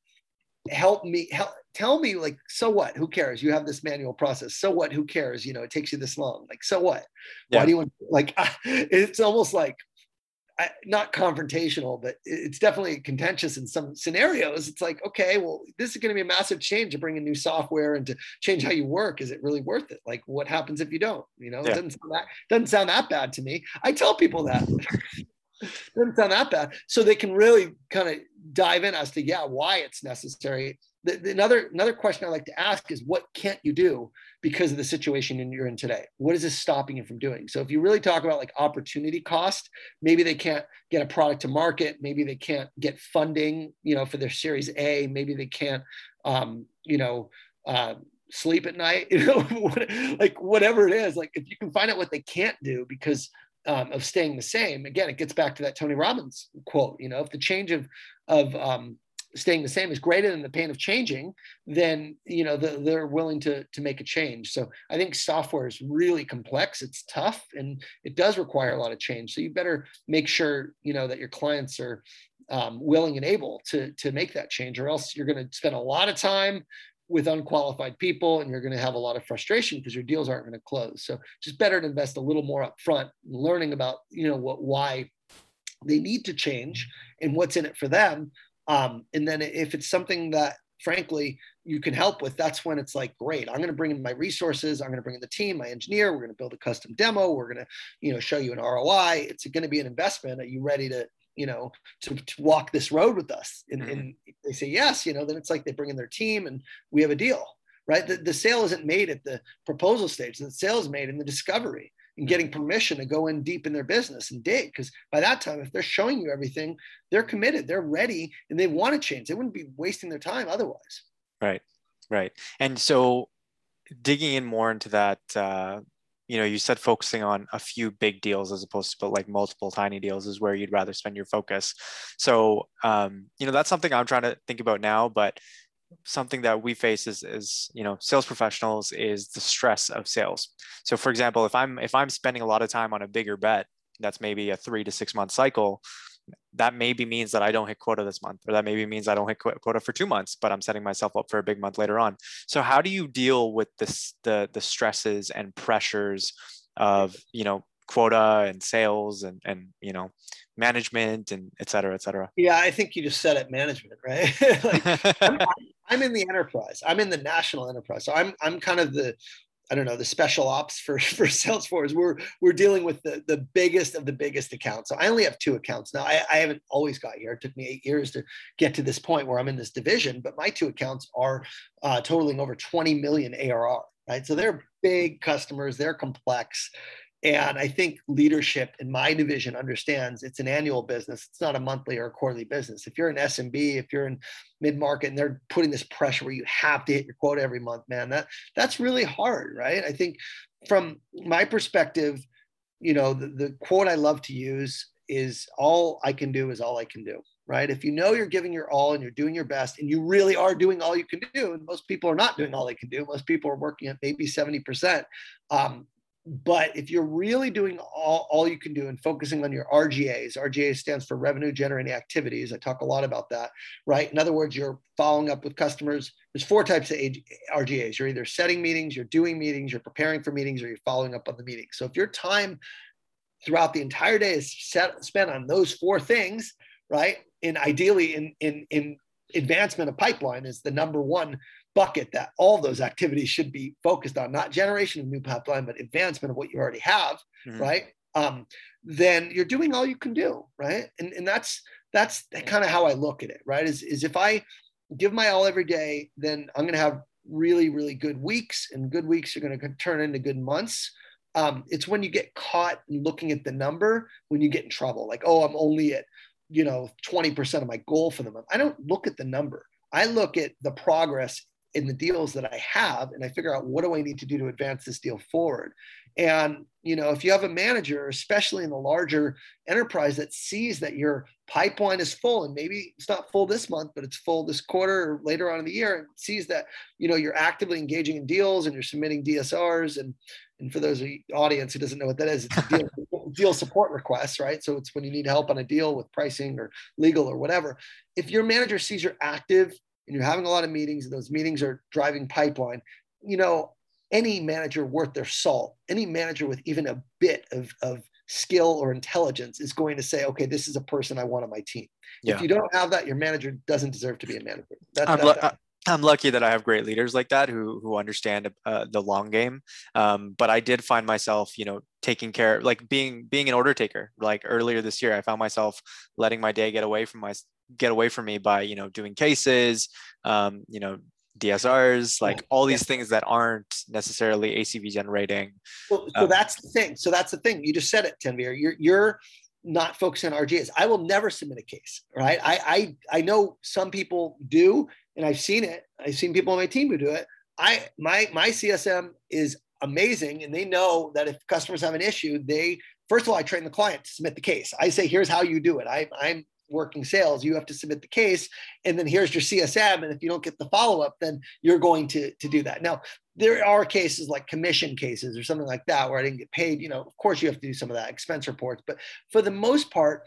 help me help tell me like so what? Who cares? You have this manual process. So what? Who cares? You know it takes you this long. Like so what? Yeah. why do you want like it's almost like not confrontational but it's definitely contentious in some scenarios. It's like okay well this is going to be a massive change to bring in new software and to change how you work. Is it really worth it? Like what happens if you don't? You know yeah. it doesn't sound that doesn't sound that bad to me. I tell people that doesn't sound that bad. So they can really kind of dive in as to yeah, why it's necessary. The, the, another another question I like to ask is what can't you do because of the situation you're in today? What is this stopping you from doing? So if you really talk about like opportunity cost, maybe they can't get a product to market, maybe they can't get funding, you know, for their Series A, maybe they can't, um, you know. Uh, sleep at night you know like whatever it is like if you can find out what they can't do because um, of staying the same. Again, it gets back to that Tony Robbins quote. You know, if the change of of um, staying the same is greater than the pain of changing, then you know the, they're willing to to make a change. So I think software is really complex. It's tough, and it does require a lot of change. So you better make sure you know that your clients are um, willing and able to to make that change, or else you're going to spend a lot of time with unqualified people and you're going to have a lot of frustration because your deals aren't going to close. So just better to invest a little more up front learning about you know what why they need to change and what's in it for them. Um, and then if it's something that frankly you can help with that's when it's like great i'm going to bring in my resources i'm going to bring in the team my engineer we're going to build a custom demo we're going to you know show you an roi it's going to be an investment. Are you ready to you know, to, to walk this road with us. And, mm-hmm. and they say yes, you know, then it's like they bring in their team and we have a deal, right? The, the sale isn't made at the proposal stage. The sale is made in the discovery and getting permission to go in deep in their business and dig. Because by that time, if they're showing you everything, they're committed, they're ready, and they want to change. They wouldn't be wasting their time otherwise. Right, right. And so digging in more into that uh, you know you said focusing on a few big deals as opposed to like multiple tiny deals is where you'd rather spend your focus. So um, you know that's something i'm trying to think about now but something that we face is, is you know sales professionals is the stress of sales. So for example if i'm if i'm spending a lot of time on a bigger bet that's maybe a three to six month cycle that maybe means that I don't hit quota this month, or that maybe means I don't hit quota for two months, but I'm setting myself up for a big month later on. So how do you deal with this the the stresses and pressures of you know quota and sales and and you know management and et cetera, et cetera? Yeah, I think you just said it, management, right? like, I'm, I'm in the enterprise. I'm in the national enterprise. So I'm I'm kind of the I don't know the special ops for for Salesforce. We're we're dealing with the the biggest of the biggest accounts. So I only have two accounts now. I, I haven't always got here. It took me eight years to get to this point where I'm in this division. But my two accounts are uh, totaling over 20 million ARR. Right, so they're big customers. They're complex. And I think leadership in my division understands it's an annual business. It's not a monthly or a quarterly business. If you're an SMB, if you're in mid market and they're putting this pressure where you have to hit your quota every month, man, that that's really hard, right? I think from my perspective, you know, the, the quote I love to use is all I can do is all I can do, right? If you know you're giving your all and you're doing your best and you really are doing all you can do, and most people are not doing all they can do, most people are working at maybe 70%. Um, but if you're really doing all, all you can do and focusing on your RGAs, RGA stands for revenue generating activities. I talk a lot about that, right? In other words, you're following up with customers. There's four types of RGAs. You're either setting meetings, you're doing meetings, you're preparing for meetings, or you're following up on the meetings. So if your time throughout the entire day is set, spent on those four things, right? And ideally in, in, in advancement of pipeline is the number one bucket that all those activities should be focused on, not generation of new pipeline, but advancement of what you already have, mm-hmm. right? Um, then you're doing all you can do, right? And, and that's that's kind of how I look at it, right? Is, is if I give my all every day, then I'm going to have really, really good weeks, and good weeks are going to turn into good months. Um, it's when you get caught looking at the number when you get in trouble, like, oh, I'm only at you know 20% of my goal for the month. I don't look at the number. I look at the progress in the deals that I have and I figure out what do I need to do to advance this deal forward. And you know, if you have a manager, especially in the larger enterprise that sees that your pipeline is full and maybe it's not full this month, but it's full this quarter or later on in the year and sees that, you know, you're actively engaging in deals and you're submitting DSRs and and for those of the audience who doesn't know what that is, it's a deal, deal support requests, right? So it's when you need help on a deal with pricing or legal or whatever. If your manager sees you're active and you're having a lot of meetings and those meetings are driving pipeline, you know, any manager worth their salt, any manager with even a bit of, of skill or intelligence is going to say, okay, this is a person I want on my team. Yeah. If you don't have that, your manager doesn't deserve to be a manager. That's, I'm, that's, I'm lucky that I have great leaders like that who who understand uh, the long game. Um, but I did find myself, you know, taking care, like being being an order taker. Like earlier this year, I found myself letting my day get away from my get away from me by you know doing cases, um, you know, DSRs, like all these yeah. things that aren't necessarily ACV generating. So, so um, that's the thing. So that's the thing. You just said it, Tanvir. You're you're not focusing on RGAs. I will never submit a case, right? I I I know some people do, and I've seen it. I've seen people on my team who do it. I my my CSM is amazing, and they know that if customers have an issue, they first of all I train the client to submit the case. I say, here's how you do it. I, I'm working sales, you have to submit the case, and then here's your CSM. And if you don't get the follow up, then you're going to to do that. Now there are cases like commission cases or something like that where I didn't get paid. You know, of course you have to do some of that expense reports, but for the most part,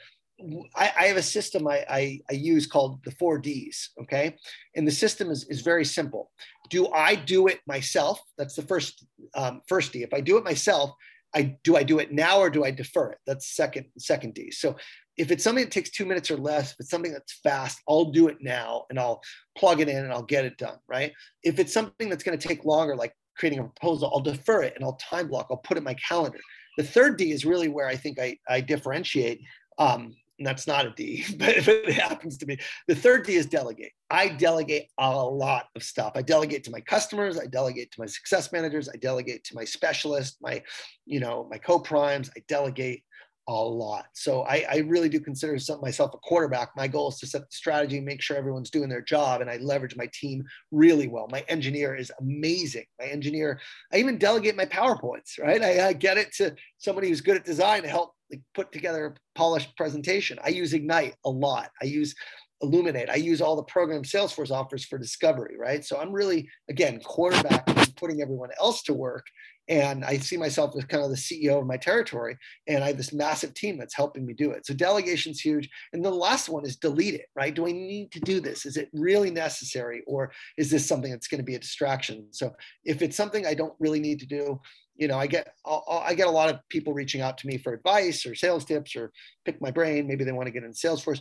I, I, have a system I, I, I, use called the four Ds. Okay. And the system is, is very simple. Do I do it myself? That's the first, um, first D. If I do it myself, I do I do it now or do I defer it? That's second, second D. So if it's something that takes two minutes or less, if it's something that's fast, I'll do it now and I'll plug it in and I'll get it done. Right. If it's something that's going to take longer, like creating a proposal, I'll defer it and I'll time block, I'll put it in my calendar. The third D is really where I think I, I differentiate. Um, and that's not a D, but if it happens to be. The third D is delegate. I delegate a lot of stuff. I delegate to my customers, I delegate to my success managers, I delegate to my specialists, my, you know, my co-primes, I delegate a lot. So I, I really do consider myself a quarterback. My goal is to set the strategy, make sure everyone's doing their job, and I leverage my team really well. My engineer is amazing. My engineer, I even delegate my PowerPoints, right? I, I get it to somebody who's good at design to help like, put together a polished presentation. I use Ignite a lot. I use Illuminate. I use all the program Salesforce offers for discovery, right? So I'm really, again, quarterback putting everyone else to work and I see myself as kind of the CEO of my territory. And I have this massive team that's helping me do it. So delegation's huge. And the last one is delete it, right? Do I need to do this? Is it really necessary? Or is this something that's going to be a distraction? So if it's something I don't really need to do, you know, I get I'll, I get a lot of people reaching out to me for advice or sales tips or pick my brain. Maybe they want to get in Salesforce.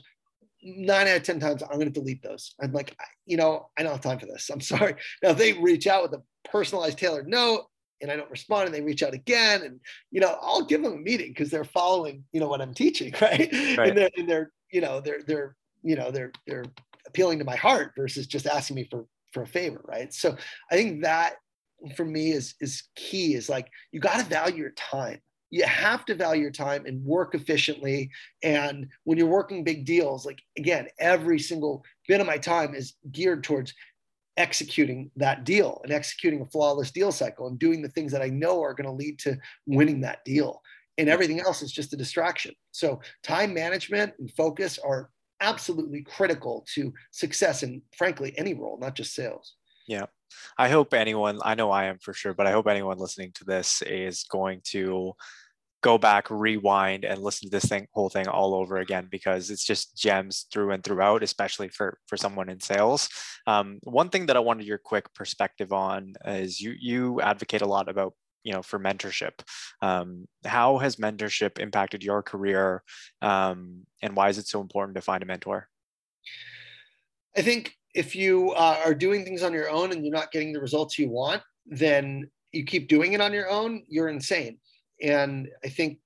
Nine out of ten times, I'm going to delete those. I'm like, you know, I don't have time for this. I'm sorry. Now, they reach out with a personalized, tailored note, and I don't respond and they reach out again and you know I'll give them a meeting because they're following you know what I'm teaching right, right. and they're and they're you know they're they're you know they're they're appealing to my heart versus just asking me for for a favor right? So I think that for me is is key is like you got to value your time. You have to value your time and work efficiently and when you're working big deals like again every single bit of my time is geared towards executing that deal and executing a flawless deal cycle and doing the things that I know are going to lead to winning that deal. And everything else is just a distraction. So, time management and focus are absolutely critical to success in, frankly, any role, not just sales. Yeah. I hope anyone, I know I am for sure, but I hope anyone listening to this is going to go back, rewind, and listen to this thing whole thing all over again because it's just gems through and throughout, especially for for someone in sales. Um, one thing that I wanted your quick perspective on is you you advocate a lot about you know for mentorship. Um, how has mentorship impacted your career, um, and why is it so important to find a mentor? I think if you uh, are doing things on your own and you're not getting the results you want, then you keep doing it on your own, you're insane and I think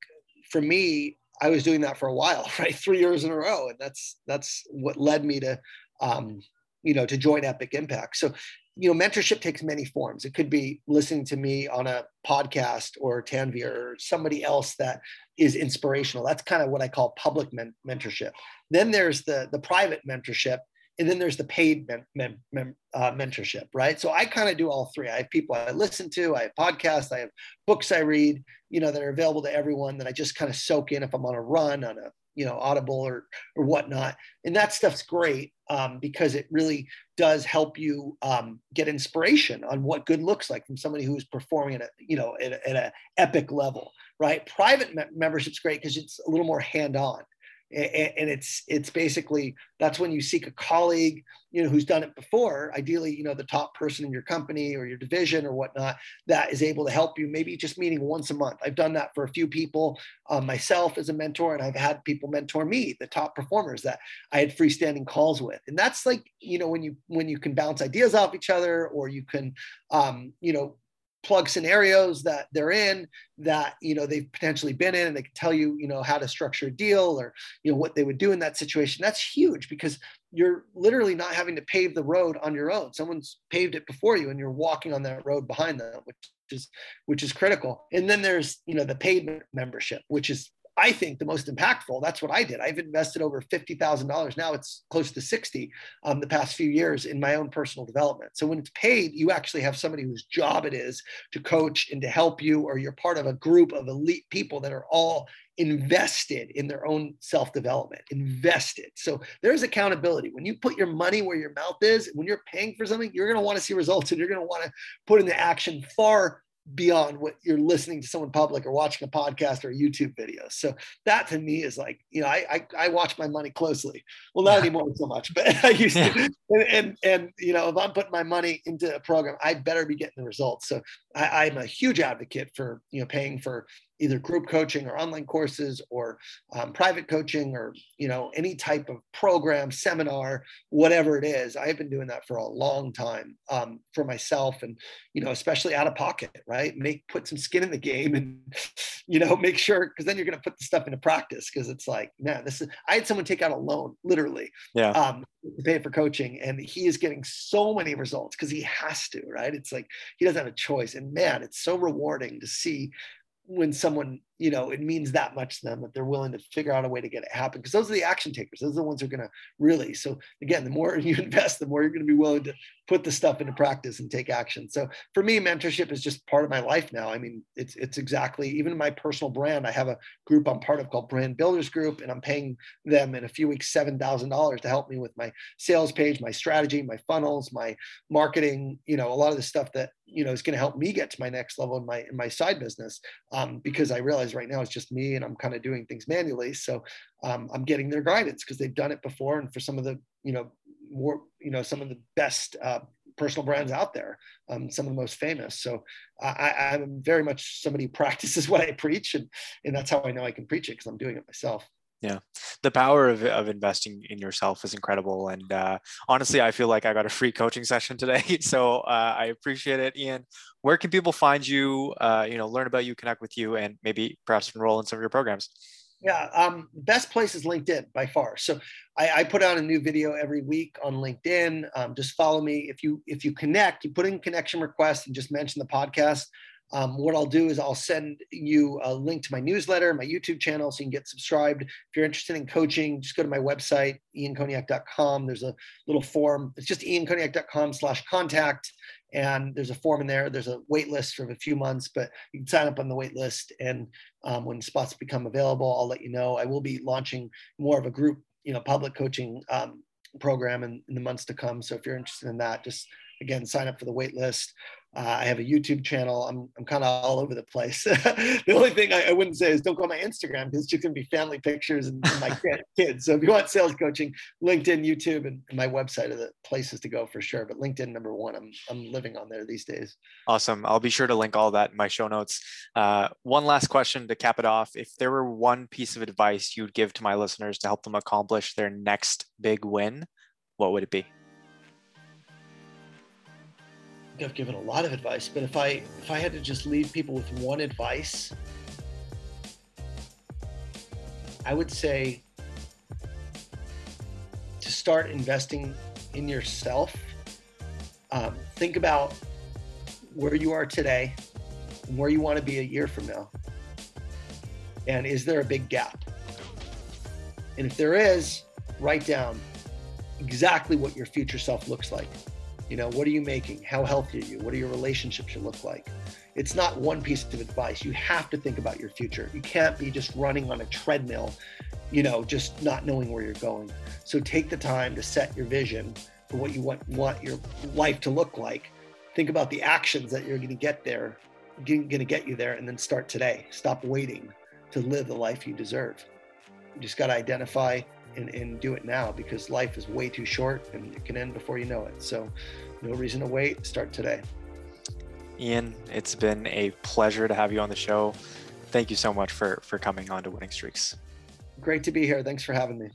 for me, I was doing that for a while, right? Three years in a row, and that's that's what led me to, um, you know, to join Epic Impact. So, you know, mentorship takes many forms. It could be listening to me on a podcast or Tanvir or somebody else that is inspirational. That's kind of what I call public men- mentorship. Then there's the the private mentorship, and then there's the paid uh, mentorship, right? So I kind of do all three. I have people I listen to, I have podcasts, I have books I read, you know, that are available to everyone that I just kind of soak in if I'm on a run, on a you know Audible or or whatnot, and that stuff's great um, because it really does help you um, get inspiration on what good looks like from somebody who is performing at a you know at, at a epic level, right? Private me- membership's great because it's a little more hand on and it's it's basically that's when you seek a colleague you know who's done it before ideally you know the top person in your company or your division or whatnot that is able to help you maybe just meeting once a month. I've done that for a few people um, myself as a mentor and i've had people mentor me the top performers that i had freestanding calls with. And that's like you know when you when you can bounce ideas off each other or you can um, you know plug scenarios that they're in that you know they've potentially been in and they can tell you you know how to structure a deal or you know what they would do in that situation. That's huge because you're literally not having to pave the road on your own. Someone's paved it before you and you're walking on that road behind them which is which is critical. And then there's you know the paid membership which is I think the most impactful. That's what I did. I've invested over fifty thousand dollars. Now it's close to sixty um, the past few years in my own personal development. So when it's paid, you actually have somebody whose job it is to coach and to help you, or you're part of a group of elite people that are all invested in their own self development. Invested. So there's accountability. When you put your money where your mouth is, when you're paying for something, you're going to want to see results, and you're going to want to put into action far beyond what you're listening to someone public or watching a podcast or a YouTube video. So that to me is like, you know, I I, I watch my money closely. Well, not yeah. anymore so much, but I used yeah. to. And, and, and you know, if I'm putting my money into a program, I better be getting the results. So I, I'm a huge advocate for you know paying for either group coaching or online courses or um, private coaching or you know any type of program seminar whatever it is i've been doing that for a long time um, for myself and you know especially out of pocket right? Make put some skin in the game and you know make sure because then you're going to put the stuff into practice because it's like man this is i had someone take out a loan literally yeah. um, to pay for coaching and he is getting so many results because he has to right? It's like he doesn't have a choice and man it's so rewarding to see when someone you know it means that much to them that they're willing to figure out a way to get it happen because those are the action takers. Those are the ones who are going to really so again the more you invest the more you're going to be willing to put the stuff into practice and take action. So for me mentorship is just part of my life now. I mean it's it's exactly even my personal brand i have a group i'm part of called brand builders group and i'm paying them in a few weeks $7000 to help me with my sales page my strategy my funnels my marketing you know a lot of the stuff that you know is going to help me get to my next level in my in my side business um, because i realize right now it's just me and I'm kind of doing things manually. So um, I'm getting their guidance because they've done it before. And for some of the, you know, more, you know, some of the best uh, personal brands out there, um, some of the most famous. So I, I'm very much somebody who practices what I preach, and and that's how I know I can preach it because I'm doing it myself. Yeah, the power of, of investing in yourself is incredible. And uh, honestly, I feel like I got a free coaching session today, so uh, I appreciate it, Ian. Where can people find you? Uh, you know, learn about you, connect with you, and maybe perhaps enroll in some of your programs. Yeah, um, best place is LinkedIn by far. So I, I, put out a new video every week on LinkedIn. Um, just follow me. If you if you connect, you put in connection request and just mention the podcast. Um, what I'll do is I'll send you a link to my newsletter, my YouTube channel, so you can get subscribed. If you're interested in coaching, just go to my website, iankoniak.com. There's a little form. It's just iankoniak.com slash contact. And there's a form in there. There's a wait list for a few months, but you can sign up on the wait list. And um, when spots become available, I'll let you know. I will be launching more of a group, you know, public coaching um, program in, in the months to come. So if you're interested in that, just again, sign up for the wait list. Uh, I have a YouTube channel. I'm, I'm kind of all over the place. the only thing I, I, wouldn't say is don't go on my Instagram because it's just going to be family pictures and, and my kids. So if you want sales coaching, LinkedIn, YouTube, and, and, my website are the places to go for sure. But LinkedIn, number one, I'm, I'm living on there these days. Awesome. I'll be sure to link all that in my show notes. Uh, one last question to cap it off. If there were one piece of advice you'd give to my listeners to help them accomplish their next big win, what would it be? I've given a lot of advice, but if I if I had to just leave people with one advice, I would say to start investing in yourself. Um, think about where you are today and where you want to be a year from now. And is there a big gap? And if there is, write down exactly what your future self looks like. You know, what are you making? How healthy are you? What are your relationships should look like? It's not one piece of advice. You have to think about your future. You can't be just running on a treadmill, you know, just not knowing where you're going. So take the time to set your vision for what you want, want your life to look like. Think about the actions that you're going to get there, going to get you there, and then start today. Stop waiting to live the life you deserve. You just got to identify and, and do it now because life is way too short and it can end before you know it. So, no reason to wait. Start today. Ian, it's been a pleasure to have you on the show. Thank you so much for for coming on to Winning Streaks. Great to be here. Thanks for having me.